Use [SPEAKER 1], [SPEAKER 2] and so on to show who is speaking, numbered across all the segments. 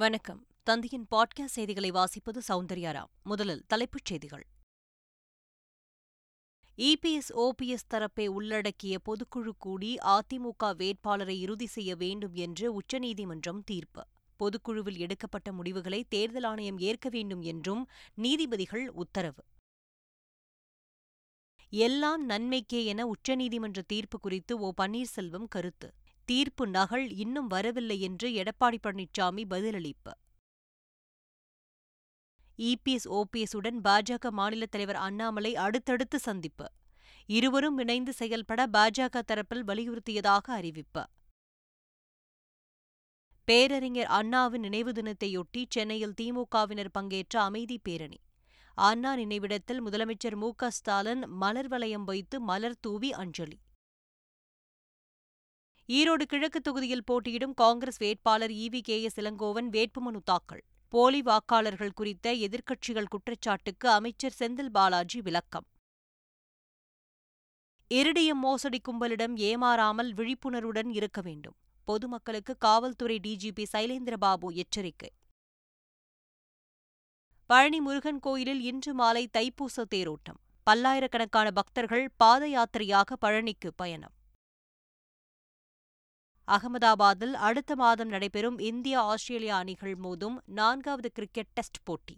[SPEAKER 1] வணக்கம் தந்தியின் பாட்காஸ்ட் செய்திகளை வாசிப்பது சௌந்தர்யாராம் முதலில் தலைப்புச் செய்திகள் இபிஎஸ் ஓபிஎஸ் தரப்பை உள்ளடக்கிய பொதுக்குழு கூடி அதிமுக வேட்பாளரை இறுதி செய்ய வேண்டும் என்று உச்சநீதிமன்றம் தீர்ப்பு பொதுக்குழுவில் எடுக்கப்பட்ட முடிவுகளை தேர்தல் ஆணையம் ஏற்க வேண்டும் என்றும் நீதிபதிகள் உத்தரவு எல்லாம் நன்மைக்கே என உச்சநீதிமன்ற தீர்ப்பு குறித்து ஓ பன்னீர்செல்வம் கருத்து தீர்ப்பு நகல் இன்னும் வரவில்லை என்று எடப்பாடி பழனிசாமி பதிலளிப்பு இபிஎஸ் உடன் பாஜக மாநில தலைவர் அண்ணாமலை அடுத்தடுத்து சந்திப்பு இருவரும் இணைந்து செயல்பட பாஜக தரப்பில் வலியுறுத்தியதாக அறிவிப்பு பேரறிஞர் அண்ணாவின் நினைவு தினத்தையொட்டி சென்னையில் திமுகவினர் பங்கேற்ற அமைதி பேரணி அண்ணா நினைவிடத்தில் முதலமைச்சர் மு க ஸ்டாலின் மலர் வளையம் வைத்து மலர் தூவி அஞ்சலி ஈரோடு கிழக்கு தொகுதியில் போட்டியிடும் காங்கிரஸ் வேட்பாளர் வி கே எஸ் இளங்கோவன் வேட்புமனு தாக்கல் போலி வாக்காளர்கள் குறித்த எதிர்க்கட்சிகள் குற்றச்சாட்டுக்கு அமைச்சர் செந்தில் பாலாஜி விளக்கம் இருடியம் மோசடி கும்பலிடம் ஏமாறாமல் விழிப்புணர்வுடன் இருக்க வேண்டும் பொதுமக்களுக்கு காவல்துறை டிஜிபி சைலேந்திரபாபு எச்சரிக்கை பழனி முருகன் கோயிலில் இன்று மாலை தைப்பூச தேரோட்டம் பல்லாயிரக்கணக்கான பக்தர்கள் பாத யாத்திரையாக பழனிக்கு பயணம் அகமதாபாத்தில் அடுத்த மாதம் நடைபெறும் இந்திய ஆஸ்திரேலியா அணிகள் மோதும் நான்காவது கிரிக்கெட் டெஸ்ட் போட்டி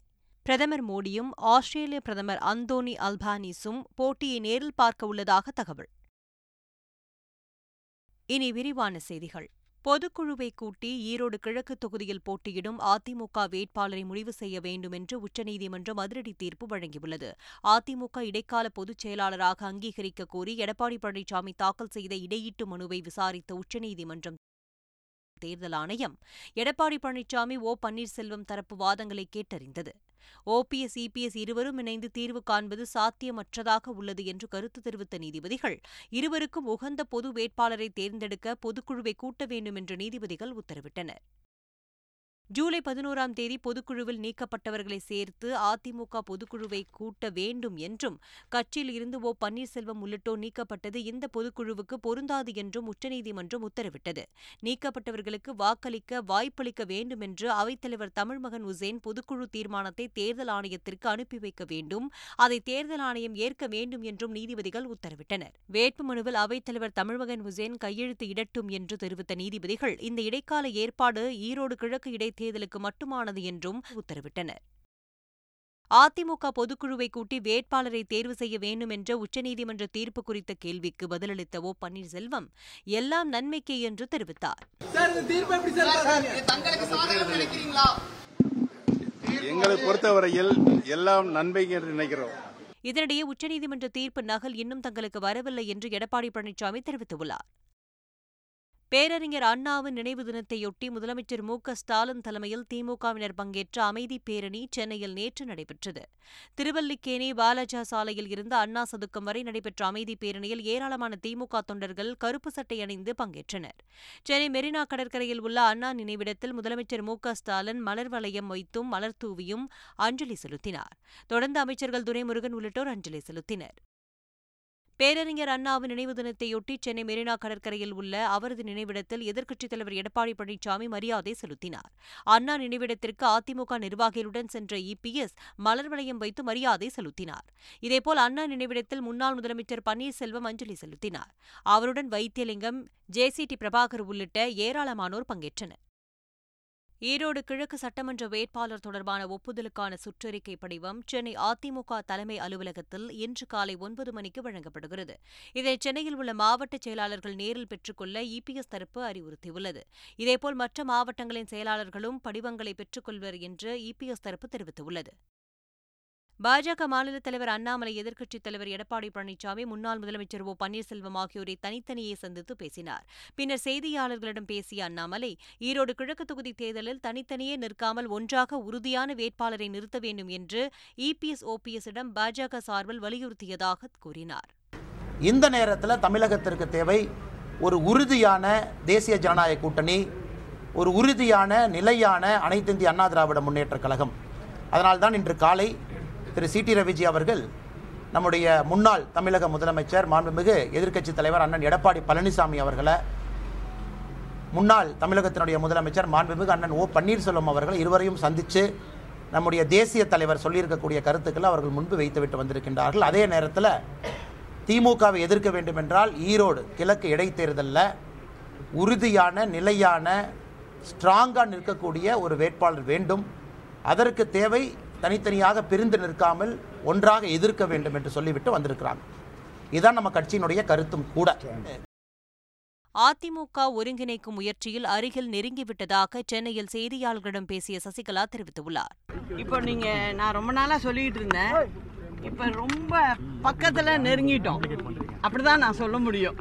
[SPEAKER 1] பிரதமர் மோடியும் ஆஸ்திரேலிய பிரதமர் அந்தோனி அல்பானிஸும் போட்டியை நேரில் பார்க்க உள்ளதாக தகவல் இனி விரிவான செய்திகள் பொதுக்குழுவை கூட்டி ஈரோடு கிழக்கு தொகுதியில் போட்டியிடும் அதிமுக வேட்பாளரை முடிவு செய்ய வேண்டும் என்று உச்சநீதிமன்றம் அதிரடி தீர்ப்பு வழங்கியுள்ளது அதிமுக இடைக்கால பொதுச் செயலாளராக அங்கீகரிக்க கோரி எடப்பாடி பழனிசாமி தாக்கல் செய்த இடையீட்டு மனுவை விசாரித்த உச்சநீதிமன்றம் தேர்தல் ஆணையம் எடப்பாடி பழனிசாமி ஓ பன்னீர்செல்வம் தரப்பு வாதங்களை கேட்டறிந்தது ஓபிஎஸ் இபிஎஸ் இருவரும் இணைந்து தீர்வு காண்பது சாத்தியமற்றதாக உள்ளது என்று கருத்து தெரிவித்த நீதிபதிகள் இருவருக்கும் உகந்த பொது வேட்பாளரை தேர்ந்தெடுக்க பொதுக்குழுவை கூட்ட வேண்டும் என்று நீதிபதிகள் உத்தரவிட்டனர் ஜூலை பதினோராம் தேதி பொதுக்குழுவில் நீக்கப்பட்டவர்களை சேர்த்து அதிமுக பொதுக்குழுவை கூட்ட வேண்டும் என்றும் கட்சியில் இருந்து ஓ பன்னீர்செல்வம் உள்ளிட்டோர் நீக்கப்பட்டது இந்த பொதுக்குழுவுக்கு பொருந்தாது என்றும் உச்சநீதிமன்றம் உத்தரவிட்டது நீக்கப்பட்டவர்களுக்கு வாக்களிக்க வாய்ப்பளிக்க வேண்டும் என்று அவைத்தலைவர் தமிழ்மகன் உசேன் பொதுக்குழு தீர்மானத்தை தேர்தல் ஆணையத்திற்கு அனுப்பி வைக்க வேண்டும் அதை தேர்தல் ஆணையம் ஏற்க வேண்டும் என்றும் நீதிபதிகள் உத்தரவிட்டனர் வேட்புமனுவில் அவைத்தலைவர் தமிழ்மகன் உசேன் கையெழுத்து இடட்டும் என்று தெரிவித்த நீதிபதிகள் இந்த இடைக்கால ஏற்பாடு ஈரோடு கிழக்கு இடைத்தேர்தல் தேர்தலுக்கு மட்டுமானது என்றும் உத்தரவிட்டனர் அதிமுக பொதுக்குழுவை கூட்டி வேட்பாளரை தேர்வு செய்ய வேண்டும் என்ற உச்சநீதிமன்ற தீர்ப்பு குறித்த கேள்விக்கு பதிலளித்த ஓ பன்னீர்செல்வம் எல்லாம் நன்மைக்கே என்று தெரிவித்தார் எங்களை பொறுத்தவரையில் எல்லாம் நன்மை என்று நினைக்கிறோம் இதனிடையே உச்சநீதிமன்ற தீர்ப்பு நகல் இன்னும் தங்களுக்கு வரவில்லை என்று எடப்பாடி பழனிசாமி தெரிவித்துள்ளார் பேரறிஞர் அண்ணாவின் நினைவு தினத்தையொட்டி முதலமைச்சர் மு ஸ்டாலின் தலைமையில் திமுகவினர் பங்கேற்ற அமைதி பேரணி சென்னையில் நேற்று நடைபெற்றது திருவல்லிக்கேணி பாலாஜா சாலையில் இருந்து அண்ணா சதுக்கம் வரை நடைபெற்ற அமைதி பேரணியில் ஏராளமான திமுக தொண்டர்கள் கருப்பு சட்டை அணிந்து பங்கேற்றனர் சென்னை மெரினா கடற்கரையில் உள்ள அண்ணா நினைவிடத்தில் முதலமைச்சர் மு ஸ்டாலின் மலர் வளையம் வைத்தும் மலர் தூவியும் அஞ்சலி செலுத்தினார் தொடர்ந்து அமைச்சர்கள் துரைமுருகன் உள்ளிட்டோர் அஞ்சலி செலுத்தினர் பேரறிஞர் அண்ணாவின் நினைவு தினத்தையொட்டி சென்னை மெரினா கடற்கரையில் உள்ள அவரது நினைவிடத்தில் எதிர்க்கட்சித் தலைவர் எடப்பாடி பழனிசாமி மரியாதை செலுத்தினார் அண்ணா நினைவிடத்திற்கு அதிமுக நிர்வாகிகளுடன் சென்ற இபிஎஸ் மலர் வளையம் வைத்து மரியாதை செலுத்தினார் இதேபோல் அண்ணா நினைவிடத்தில் முன்னாள் முதலமைச்சர் பன்னீர்செல்வம் அஞ்சலி செலுத்தினார் அவருடன் வைத்தியலிங்கம் ஜேசிடி பிரபாகர் உள்ளிட்ட ஏராளமானோர் பங்கேற்றனர் ஈரோடு கிழக்கு சட்டமன்ற வேட்பாளர் தொடர்பான ஒப்புதலுக்கான சுற்றறிக்கை படிவம் சென்னை அதிமுக தலைமை அலுவலகத்தில் இன்று காலை ஒன்பது மணிக்கு வழங்கப்படுகிறது இதை சென்னையில் உள்ள மாவட்ட செயலாளர்கள் நேரில் பெற்றுக்கொள்ள இபிஎஸ் தரப்பு அறிவுறுத்தியுள்ளது இதேபோல் மற்ற மாவட்டங்களின் செயலாளர்களும் படிவங்களை பெற்றுக்கொள்வர் என்று இபிஎஸ் தரப்பு தெரிவித்துள்ளது பாஜக மாநில தலைவர் அண்ணாமலை எதிர்க்கட்சித் தலைவர் எடப்பாடி பழனிசாமி முன்னாள் முதலமைச்சர் ஓ பன்னீர்செல்வம் ஆகியோரை தனித்தனியே சந்தித்து பேசினார் பின்னர் செய்தியாளர்களிடம் பேசிய அண்ணாமலை ஈரோடு கிழக்கு தொகுதி தேர்தலில் தனித்தனியே நிற்காமல் ஒன்றாக உறுதியான வேட்பாளரை நிறுத்த வேண்டும் என்று இபிஎஸ் ஓபிஎஸ்ஸிடம் பாஜக சார்பில் வலியுறுத்தியதாக கூறினார்
[SPEAKER 2] இந்த நேரத்தில் தமிழகத்திற்கு தேவை ஒரு உறுதியான தேசிய ஜனநாயக கூட்டணி ஒரு உறுதியான நிலையான அனைத்திந்திய அண்ணா திராவிட முன்னேற்ற கழகம் அதனால்தான் இன்று காலை திரு சி டி ரவிஜி அவர்கள் நம்முடைய முன்னாள் தமிழக முதலமைச்சர் மாண்புமிகு எதிர்க்கட்சித் தலைவர் அண்ணன் எடப்பாடி பழனிசாமி அவர்களை முன்னாள் தமிழகத்தினுடைய முதலமைச்சர் மாண்புமிகு அண்ணன் ஓ பன்னீர்செல்வம் அவர்கள் இருவரையும் சந்தித்து நம்முடைய தேசிய தலைவர் சொல்லியிருக்கக்கூடிய கருத்துக்களை அவர்கள் முன்பு வைத்துவிட்டு வந்திருக்கின்றார்கள் அதே நேரத்தில் திமுகவை எதிர்க்க வேண்டும் என்றால் ஈரோடு கிழக்கு இடைத்தேர்தலில் உறுதியான நிலையான ஸ்ட்ராங்காக நிற்கக்கூடிய ஒரு வேட்பாளர் வேண்டும் அதற்கு தேவை தனித்தனியாக பிரிந்து நிற்காமல் ஒன்றாக எதிர்க்க வேண்டும் என்று சொல்லிவிட்டு வந்திருக்கிறாங்க இதுதான் நம்ம கட்சியினுடைய கருத்தும் கூட
[SPEAKER 1] அதிமுக ஒருங்கிணைக்கும் முயற்சியில் அருகில் நெருங்கிவிட்டதாக சென்னையில் செய்தியாளர்களிடம் பேசிய சசிகலா தெரிவித்துள்ளார்
[SPEAKER 3] இப்போ நீங்க நான் ரொம்ப நாளா சொல்லிட்டு இருந்தேன் இப்ப ரொம்ப பக்கத்துல நெருங்கிட்டோம் அப்படிதான் நான் சொல்ல முடியும்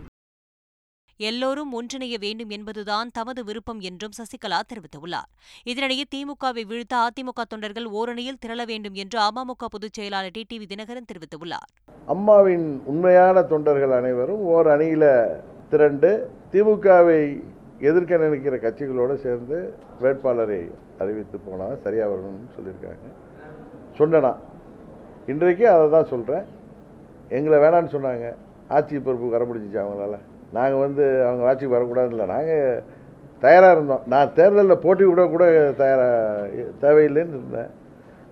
[SPEAKER 1] எல்லோரும் ஒன்றிணைய வேண்டும் என்பதுதான் தமது விருப்பம் என்றும் சசிகலா தெரிவித்துள்ளார் இதனிடையே திமுகவை வீழ்த்த அதிமுக தொண்டர்கள் ஓரணியில் திரள வேண்டும் என்று அமமுக பொதுச் செயலாளர் டி டிவி தினகரன் தெரிவித்துள்ளார்
[SPEAKER 4] அம்மாவின் உண்மையான தொண்டர்கள் அனைவரும் ஓர் அணியில திரண்டு திமுகவை எதிர்க்க நினைக்கிற கட்சிகளோடு சேர்ந்து வேட்பாளரை அறிவித்து போனால் சரியாக வரணும்னு சொல்லியிருக்காங்க சொன்னனா இன்றைக்கு அதை தான் சொல்கிறேன் எங்களை வேணான்னு சொன்னாங்க ஆட்சி பொறுப்பு வர முடிஞ்சிச்சு அவங்களால நாங்கள் வந்து அவங்க ஆட்சிக்கு வரக்கூடாது இல்லை நாங்கள் தயாராக இருந்தோம் நான் தேர்தலில் போட்டி கூட கூட தயாராக தேவையில்லைன்னு இருந்தேன்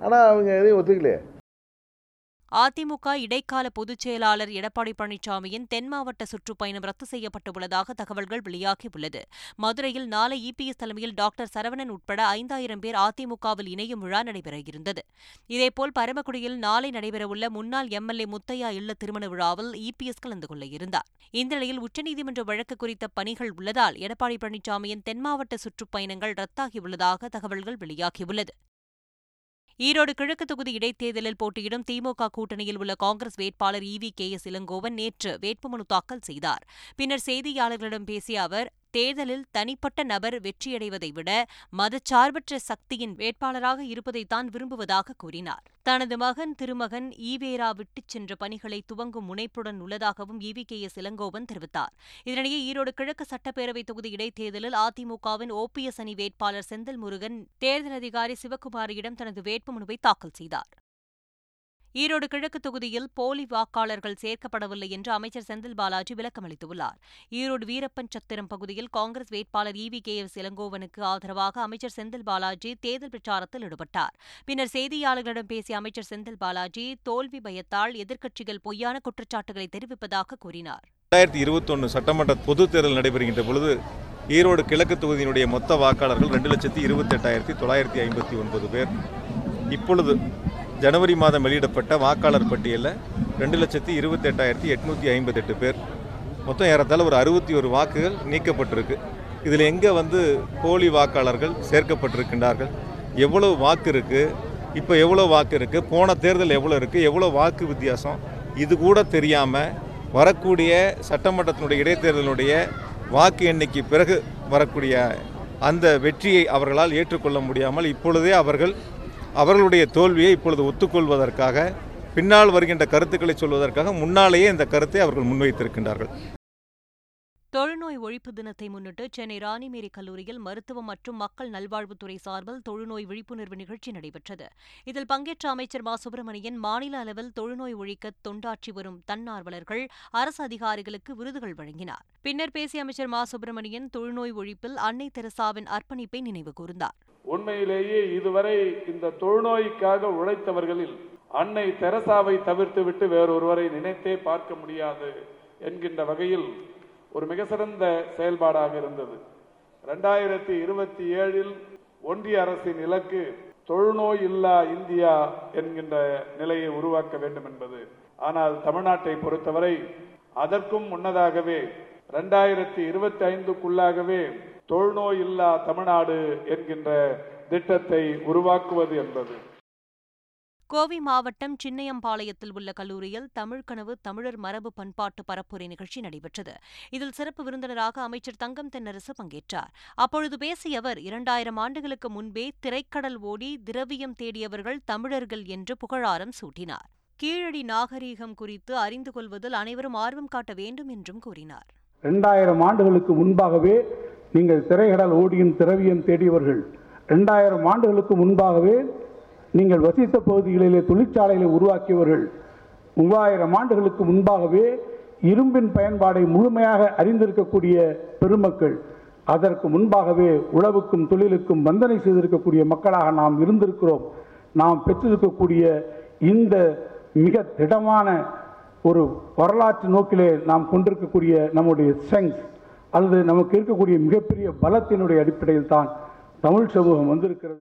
[SPEAKER 4] ஆனால் அவங்க எதையும் ஒத்துக்கலையே
[SPEAKER 1] அதிமுக இடைக்கால பொதுச் செயலாளர் எடப்பாடி பழனிசாமியின் தென் மாவட்ட சுற்றுப்பயணம் ரத்து செய்யப்பட்டுள்ளதாக தகவல்கள் வெளியாகியுள்ளது மதுரையில் நாளை இபிஎஸ் தலைமையில் டாக்டர் சரவணன் உட்பட ஐந்தாயிரம் பேர் அதிமுகவில் இணையும் விழா நடைபெற இருந்தது இதேபோல் பரமக்குடியில் நாளை நடைபெறவுள்ள முன்னாள் எம்எல்ஏ முத்தையா இல்ல திருமண விழாவில் இபிஎஸ் கலந்து கொள்ள இருந்தார் இந்த நிலையில் உச்சநீதிமன்ற வழக்கு குறித்த பணிகள் உள்ளதால் எடப்பாடி பழனிசாமியின் தென் மாவட்ட சுற்றுப்பயணங்கள் ரத்தாகியுள்ளதாக தகவல்கள் வெளியாகியுள்ளது ஈரோடு கிழக்கு தொகுதி இடைத்தேர்தலில் போட்டியிடும் திமுக கூட்டணியில் உள்ள காங்கிரஸ் வேட்பாளர் E V K S Elangovan நேற்று வேட்புமனு தாக்கல் செய்தார் பின்னர் செய்தியாளர்களிடம் பேசிய அவர் தேர்தலில் தனிப்பட்ட நபர் வெற்றியடைவதை விட மதச்சார்பற்ற சக்தியின் வேட்பாளராக இருப்பதைத்தான் விரும்புவதாக கூறினார் தனது மகன் திருமகன் ஈவேரா விட்டுச் சென்ற பணிகளை துவங்கும் முனைப்புடன் உள்ளதாகவும் இவி கே எஸ் இளங்கோவன் தெரிவித்தார் இதனிடையே ஈரோடு கிழக்கு சட்டப்பேரவை தொகுதி இடைத்தேர்தலில் அதிமுகவின் ஓபிஎஸ் அணி வேட்பாளர் செந்தில் முருகன் தேர்தல் அதிகாரி சிவக்குமாரியிடம் தனது வேட்புமனுவை தாக்கல் செய்தார் ஈரோடு கிழக்கு தொகுதியில் போலி வாக்காளர்கள் சேர்க்கப்படவில்லை என்று அமைச்சர் செந்தில் பாலாஜி விளக்கம் அளித்துள்ளார் ஈரோடு வீரப்பன் சத்திரம் பகுதியில் காங்கிரஸ் வேட்பாளர் வி கே எஸ் இளங்கோவனுக்கு ஆதரவாக அமைச்சர் செந்தில் பாலாஜி தேர்தல் பிரச்சாரத்தில் ஈடுபட்டார் பின்னர் செய்தியாளர்களிடம் பேசிய அமைச்சர் செந்தில் பாலாஜி தோல்வி பயத்தால் எதிர்க்கட்சிகள் பொய்யான குற்றச்சாட்டுகளை தெரிவிப்பதாக கூறினார்
[SPEAKER 5] சட்டமன்ற பொதுத் தேர்தல் நடைபெறுகின்ற பொழுது ஈரோடு கிழக்கு தொகுதியினுடைய மொத்த வாக்காளர்கள் ரெண்டு லட்சத்தி இருபத்தி எட்டாயிரத்தி தொள்ளாயிரத்தி ஐம்பத்தி ஒன்பது பேர் இப்பொழுது ஜனவரி மாதம் வெளியிடப்பட்ட வாக்காளர் பட்டியலில் ரெண்டு லட்சத்தி இருபத்தெட்டாயிரத்தி எட்நூற்றி ஐம்பத்தெட்டு பேர் மொத்தம் ஏறத்தாழ ஒரு அறுபத்தி ஒரு வாக்குகள் நீக்கப்பட்டிருக்கு இதில் எங்கே வந்து போலி வாக்காளர்கள் சேர்க்கப்பட்டிருக்கின்றார்கள் எவ்வளோ வாக்கு இருக்குது இப்போ எவ்வளோ வாக்கு இருக்குது போன தேர்தல் எவ்வளோ இருக்குது எவ்வளோ வாக்கு வித்தியாசம் இது கூட தெரியாமல் வரக்கூடிய சட்டமன்றத்தினுடைய இடைத்தேர்தலினுடைய வாக்கு எண்ணிக்கை பிறகு வரக்கூடிய அந்த வெற்றியை அவர்களால் ஏற்றுக்கொள்ள முடியாமல் இப்பொழுதே அவர்கள் அவர்களுடைய தோல்வியை இப்பொழுது ஒத்துக்கொள்வதற்காக பின்னால் வருகின்ற கருத்துக்களை சொல்வதற்காக முன்னாலேயே இந்த கருத்தை அவர்கள் முன்வைத்திருக்கின்றார்கள்
[SPEAKER 1] தொழுநோய் ஒழிப்பு தினத்தை முன்னிட்டு சென்னை ராணிமேரி கல்லூரியில் மருத்துவம் மற்றும் மக்கள் நல்வாழ்வுத்துறை சார்பில் தொழுநோய் விழிப்புணர்வு நிகழ்ச்சி நடைபெற்றது இதில் பங்கேற்ற அமைச்சர் மா சுப்பிரமணியன் மாநில அளவில் தொழுநோய் ஒழிக்க தொண்டாற்றி வரும் தன்னார்வலர்கள் அரசு அதிகாரிகளுக்கு விருதுகள் வழங்கினார் பின்னர் பேசிய அமைச்சர் மா சுப்பிரமணியன் தொழுநோய் ஒழிப்பில் அன்னை தெரசாவின் அர்ப்பணிப்பை நினைவு கூர்ந்தார்
[SPEAKER 6] உண்மையிலேயே இதுவரை இந்த தொழுநோய்க்காக உழைத்தவர்களில் அன்னை தெரசாவை தவிர்த்துவிட்டு வேறொருவரை நினைத்தே பார்க்க முடியாது என்கின்ற வகையில் ஒரு மிக சிறந்த செயல்பாடாக இருந்தது ரெண்டாயிரத்தி இருபத்தி ஏழில் ஒன்றிய அரசின் இலக்கு தொழுநோய் இல்லா இந்தியா என்கின்ற நிலையை உருவாக்க வேண்டும் என்பது ஆனால் தமிழ்நாட்டை பொறுத்தவரை அதற்கும் முன்னதாகவே ரெண்டாயிரத்தி இருபத்தி ஐந்துக்குள்ளாகவே தொழுநோய் இல்லா தமிழ்நாடு என்கின்ற திட்டத்தை உருவாக்குவது என்பது
[SPEAKER 1] கோவை மாவட்டம் சின்னையம்பாளையத்தில் உள்ள கல்லூரியில் தமிழ்கனவு தமிழர் மரபு பண்பாட்டு பரப்புரை நிகழ்ச்சி நடைபெற்றது இதில் சிறப்பு விருந்தினராக அமைச்சர் தங்கம் தென்னரசு பங்கேற்றார் அப்பொழுது பேசிய அவர் இரண்டாயிரம் ஆண்டுகளுக்கு முன்பே திரைக்கடல் ஓடி திரவியம் தேடியவர்கள் தமிழர்கள் என்று புகழாரம் சூட்டினார் கீழடி நாகரீகம் குறித்து அறிந்து கொள்வதில் அனைவரும் ஆர்வம் காட்ட வேண்டும் என்றும் கூறினார்
[SPEAKER 7] இரண்டாயிரம் ஆண்டுகளுக்கு முன்பாகவே நீங்கள் சிறைகடல் ஓடியும் திரவியம் தேடியவர்கள் ரெண்டாயிரம் ஆண்டுகளுக்கு முன்பாகவே நீங்கள் வசித்த பகுதிகளிலே தொழிற்சாலைகளை உருவாக்கியவர்கள் மூவாயிரம் ஆண்டுகளுக்கு முன்பாகவே இரும்பின் பயன்பாடை முழுமையாக அறிந்திருக்கக்கூடிய பெருமக்கள் அதற்கு முன்பாகவே உழவுக்கும் தொழிலுக்கும் வந்தனை செய்திருக்கக்கூடிய மக்களாக நாம் இருந்திருக்கிறோம் நாம் பெற்றிருக்கக்கூடிய இந்த மிக திடமான ஒரு வரலாற்று நோக்கிலே நாம் கொண்டிருக்கக்கூடிய நம்முடைய ஸ்ட்ரெங்க்ஸ் அல்லது நமக்கு இருக்கக்கூடிய மிகப்பெரிய பலத்தினுடைய அடிப்படையில் தான் தமிழ் சமூகம் வந்திருக்கிறது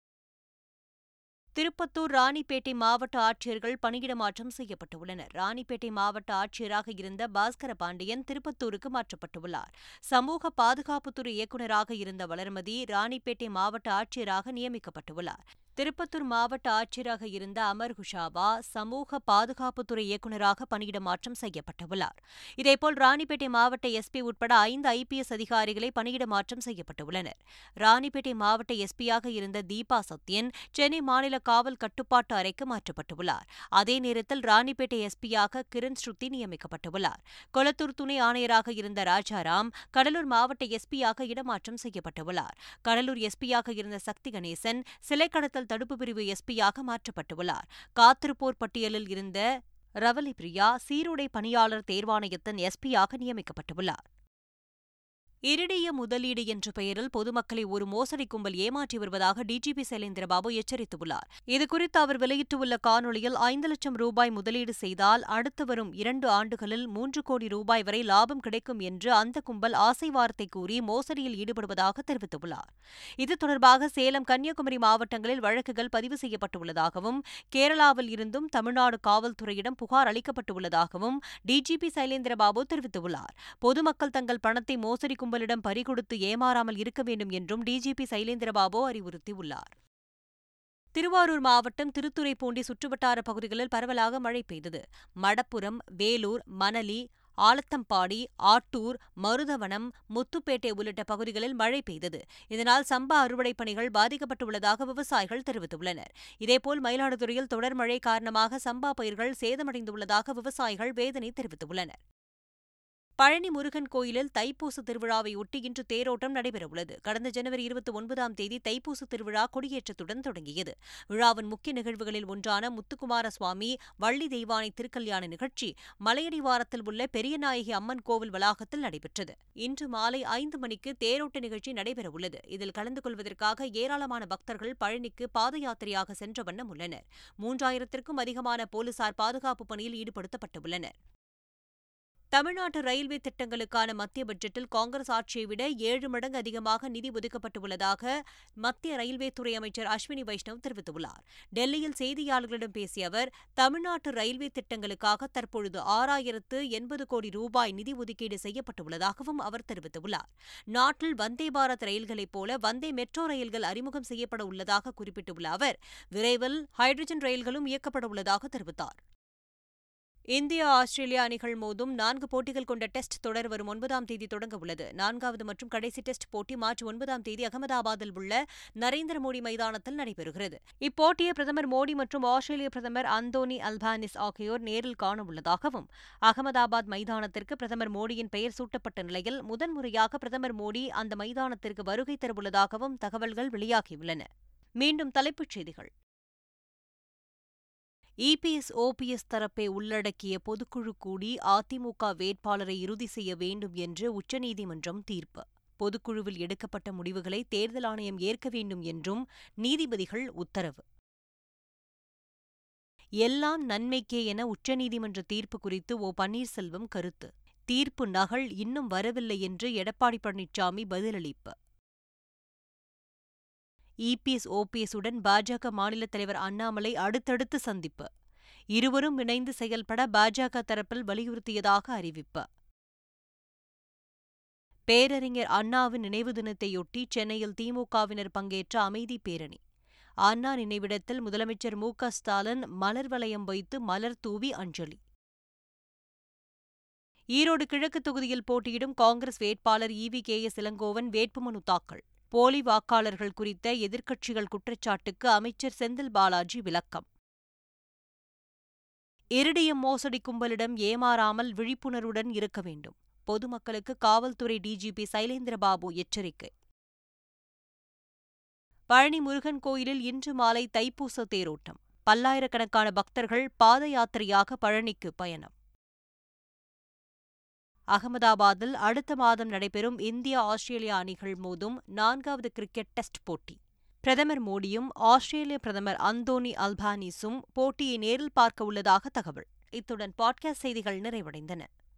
[SPEAKER 1] திருப்பத்தூர் ராணிப்பேட்டை மாவட்ட ஆட்சியர்கள் பணியிட மாற்றம் செய்யப்பட்டுள்ளனர் ராணிப்பேட்டை மாவட்ட ஆட்சியராக இருந்த பாஸ்கர பாண்டியன் திருப்பத்தூருக்கு மாற்றப்பட்டுள்ளார் சமூக பாதுகாப்புத்துறை இயக்குநராக இருந்த வளர்மதி ராணிப்பேட்டை மாவட்ட ஆட்சியராக நியமிக்கப்பட்டுள்ளார் திருப்பத்தூர் மாவட்ட ஆட்சியராக இருந்த அமர் குஷாவா சமூக பாதுகாப்புத்துறை இயக்குநராக பணியிட மாற்றம் செய்யப்பட்டுள்ளார் இதேபோல் ராணிப்பேட்டை மாவட்ட எஸ்பி உட்பட ஐந்து ஐபிஎஸ் அதிகாரிகளை பணியிட மாற்றம் செய்யப்பட்டுள்ளனர் ராணிப்பேட்டை மாவட்ட எஸ்பியாக இருந்த தீபா சத்யன் சென்னை மாநில காவல் கட்டுப்பாட்டு அறைக்கு மாற்றப்பட்டுள்ளார் அதே நேரத்தில் ராணிப்பேட்டை எஸ்பியாக கிரண் ஸ்ருதி நியமிக்கப்பட்டுள்ளார் கொளத்தூர் துணை ஆணையராக இருந்த ராஜாராம் கடலூர் மாவட்ட எஸ்பியாக இடமாற்றம் செய்யப்பட்டுள்ளார் கடலூர் எஸ்பியாக இருந்த சக்தி கணேசன் சிலை கடத்தல் குற்றவியல் தடுப்பு பிரிவு எஸ்பியாக மாற்றப்பட்டுள்ளார் காத்திருப்போர் பட்டியலில் இருந்த ரவலி பிரியா சீருடை பணியாளர் தேர்வாணையத்தின் எஸ்பியாக நியமிக்கப்பட்டுள்ளார் இருடிய முதலீடு என்ற பெயரில் பொதுமக்களை ஒரு மோசடி கும்பல் ஏமாற்றி வருவதாக டிஜிபி சைலேந்திரபாபு எச்சரித்துள்ளார் இதுகுறித்து அவர் வெளியிட்டுள்ள காணொலியில் ஐந்து லட்சம் ரூபாய் முதலீடு செய்தால் அடுத்து வரும் இரண்டு ஆண்டுகளில் மூன்று கோடி ரூபாய் வரை லாபம் கிடைக்கும் என்று அந்த கும்பல் ஆசை வார்த்தை கூறி மோசடியில் ஈடுபடுவதாக தெரிவித்துள்ளார் இது தொடர்பாக சேலம் கன்னியாகுமரி மாவட்டங்களில் வழக்குகள் பதிவு செய்யப்பட்டுள்ளதாகவும் கேரளாவில் இருந்தும் தமிழ்நாடு காவல்துறையிடம் புகார் அளிக்கப்பட்டுள்ளதாகவும் டிஜிபி சைலேந்திரபாபு தெரிவித்துள்ளார் பொதுமக்கள் தங்கள் பணத்தை மோசடி கும்பலிடம் பறிகொடுத்து ஏமாறாமல் இருக்க வேண்டும் என்றும் டிஜிபி சைலேந்திரபாபு அறிவுறுத்தியுள்ளார் திருவாரூர் மாவட்டம் திருத்துறைப்பூண்டி சுற்றுவட்டார பகுதிகளில் பரவலாக மழை பெய்தது மடப்புரம் வேலூர் மணலி ஆலத்தம்பாடி ஆட்டூர் மருதவனம் முத்துப்பேட்டை உள்ளிட்ட பகுதிகளில் மழை பெய்தது இதனால் சம்பா அறுவடை பணிகள் பாதிக்கப்பட்டுள்ளதாக விவசாயிகள் தெரிவித்துள்ளனர் இதேபோல் மயிலாடுதுறையில் தொடர் மழை காரணமாக சம்பா பயிர்கள் சேதமடைந்துள்ளதாக விவசாயிகள் வேதனை தெரிவித்துள்ளனர் பழனி முருகன் கோயிலில் தைப்பூச திருவிழாவையொட்டி இன்று தேரோட்டம் நடைபெறவுள்ளது கடந்த ஜனவரி இருபத்தி ஒன்பதாம் தேதி தைப்பூச திருவிழா கொடியேற்றத்துடன் தொடங்கியது விழாவின் முக்கிய நிகழ்வுகளில் ஒன்றான முத்துக்குமார சுவாமி வள்ளி தெய்வானை திருக்கல்யாண நிகழ்ச்சி மலையடிவாரத்தில் உள்ள பெரியநாயகி அம்மன் கோவில் வளாகத்தில் நடைபெற்றது இன்று மாலை ஐந்து மணிக்கு தேரோட்ட நிகழ்ச்சி நடைபெறவுள்ளது இதில் கலந்து கொள்வதற்காக ஏராளமான பக்தர்கள் பழனிக்கு பாத யாத்திரையாக சென்ற வண்ணம் உள்ளனர் மூன்றாயிரத்திற்கும் அதிகமான போலீசார் பாதுகாப்பு பணியில் ஈடுபடுத்தப்பட்டுள்ளனர் தமிழ்நாட்டு ரயில்வே திட்டங்களுக்கான மத்திய பட்ஜெட்டில் காங்கிரஸ் ஆட்சியை விட ஏழு மடங்கு அதிகமாக நிதி ஒதுக்கப்பட்டுள்ளதாக மத்திய ரயில்வே துறை அமைச்சர் அஸ்வினி வைஷ்ணவ் தெரிவித்துள்ளார் டெல்லியில் செய்தியாளர்களிடம் பேசிய அவர் தமிழ்நாட்டு ரயில்வே திட்டங்களுக்காக தற்பொழுது ஆறாயிரத்து எண்பது கோடி ரூபாய் நிதி ஒதுக்கீடு செய்யப்பட்டுள்ளதாகவும் அவர் தெரிவித்துள்ளார் நாட்டில் வந்தே பாரத் ரயில்களைப் போல வந்தே மெட்ரோ ரயில்கள் அறிமுகம் செய்யப்பட உள்ளதாக குறிப்பிட்டுள்ள அவர் விரைவில் ஹைட்ரஜன் ரயில்களும் இயக்கப்பட உள்ளதாக தெரிவித்தார் இந்தியா ஆஸ்திரேலியா அணிகள் மோதும் நான்கு போட்டிகள் கொண்ட டெஸ்ட் தொடர் வரும் ஒன்பதாம் தேதி தொடங்க உள்ளது நான்காவது மற்றும் கடைசி டெஸ்ட் போட்டி மார்ச் ஒன்பதாம் தேதி அகமதாபாத்தில் உள்ள நரேந்திர மோடி மைதானத்தில் நடைபெறுகிறது இப்போட்டியை பிரதமர் மோடி மற்றும் ஆஸ்திரேலிய பிரதமர் அந்தோனி அல்பானிஸ் ஆகியோர் நேரில் காண உள்ளதாகவும் அகமதாபாத் மைதானத்திற்கு பிரதமர் மோடியின் பெயர் சூட்டப்பட்ட நிலையில் முதன்முறையாக பிரதமர் மோடி அந்த மைதானத்திற்கு வருகை தரவுள்ளதாகவும் தகவல்கள் வெளியாகியுள்ளன மீண்டும் தலைப்புச் செய்திகள் இபிஎஸ் ஓபிஎஸ் தரப்பை உள்ளடக்கிய பொதுக்குழு கூடி அதிமுக வேட்பாளரை இறுதி செய்ய வேண்டும் என்று உச்சநீதிமன்றம் தீர்ப்பு பொதுக்குழுவில் எடுக்கப்பட்ட முடிவுகளை தேர்தல் ஆணையம் ஏற்க வேண்டும் என்றும் நீதிபதிகள் உத்தரவு எல்லாம் நன்மைக்கே என உச்சநீதிமன்ற தீர்ப்பு குறித்து ஓ பன்னீர்செல்வம் கருத்து தீர்ப்பு நகல் இன்னும் வரவில்லை என்று எடப்பாடி பழனிசாமி பதிலளிப்பு இபிஎஸ் உடன் பாஜக மாநில தலைவர் அண்ணாமலை அடுத்தடுத்து சந்திப்பு இருவரும் இணைந்து செயல்பட பாஜக தரப்பில் வலியுறுத்தியதாக அறிவிப்பு பேரறிஞர் அண்ணாவின் நினைவு தினத்தையொட்டி சென்னையில் திமுகவினர் பங்கேற்ற அமைதி பேரணி அண்ணா நினைவிடத்தில் முதலமைச்சர் மு க ஸ்டாலின் மலர் வளையம் வைத்து மலர் தூவி அஞ்சலி ஈரோடு கிழக்கு தொகுதியில் போட்டியிடும் காங்கிரஸ் வேட்பாளர் வி கே எஸ் இளங்கோவன் வேட்புமனு தாக்கல் போலி வாக்காளர்கள் குறித்த எதிர்க்கட்சிகள் குற்றச்சாட்டுக்கு அமைச்சர் செந்தில் பாலாஜி விளக்கம் இரிடியம் மோசடி கும்பலிடம் ஏமாறாமல் விழிப்புணர்வுடன் இருக்க வேண்டும் பொதுமக்களுக்கு காவல்துறை டிஜிபி சைலேந்திரபாபு எச்சரிக்கை பழனி முருகன் கோயிலில் இன்று மாலை தைப்பூச தேரோட்டம் பல்லாயிரக்கணக்கான பக்தர்கள் பாத யாத்திரையாக பழனிக்கு பயணம் அகமதாபாத்தில் அடுத்த மாதம் நடைபெறும் இந்திய ஆஸ்திரேலியா அணிகள் மோதும் நான்காவது கிரிக்கெட் டெஸ்ட் போட்டி பிரதமர் மோடியும் ஆஸ்திரேலிய பிரதமர் அந்தோனி அல்பானிஸும் போட்டியை நேரில் பார்க்க உள்ளதாக தகவல் இத்துடன் பாட்காஸ்ட் செய்திகள் நிறைவடைந்தன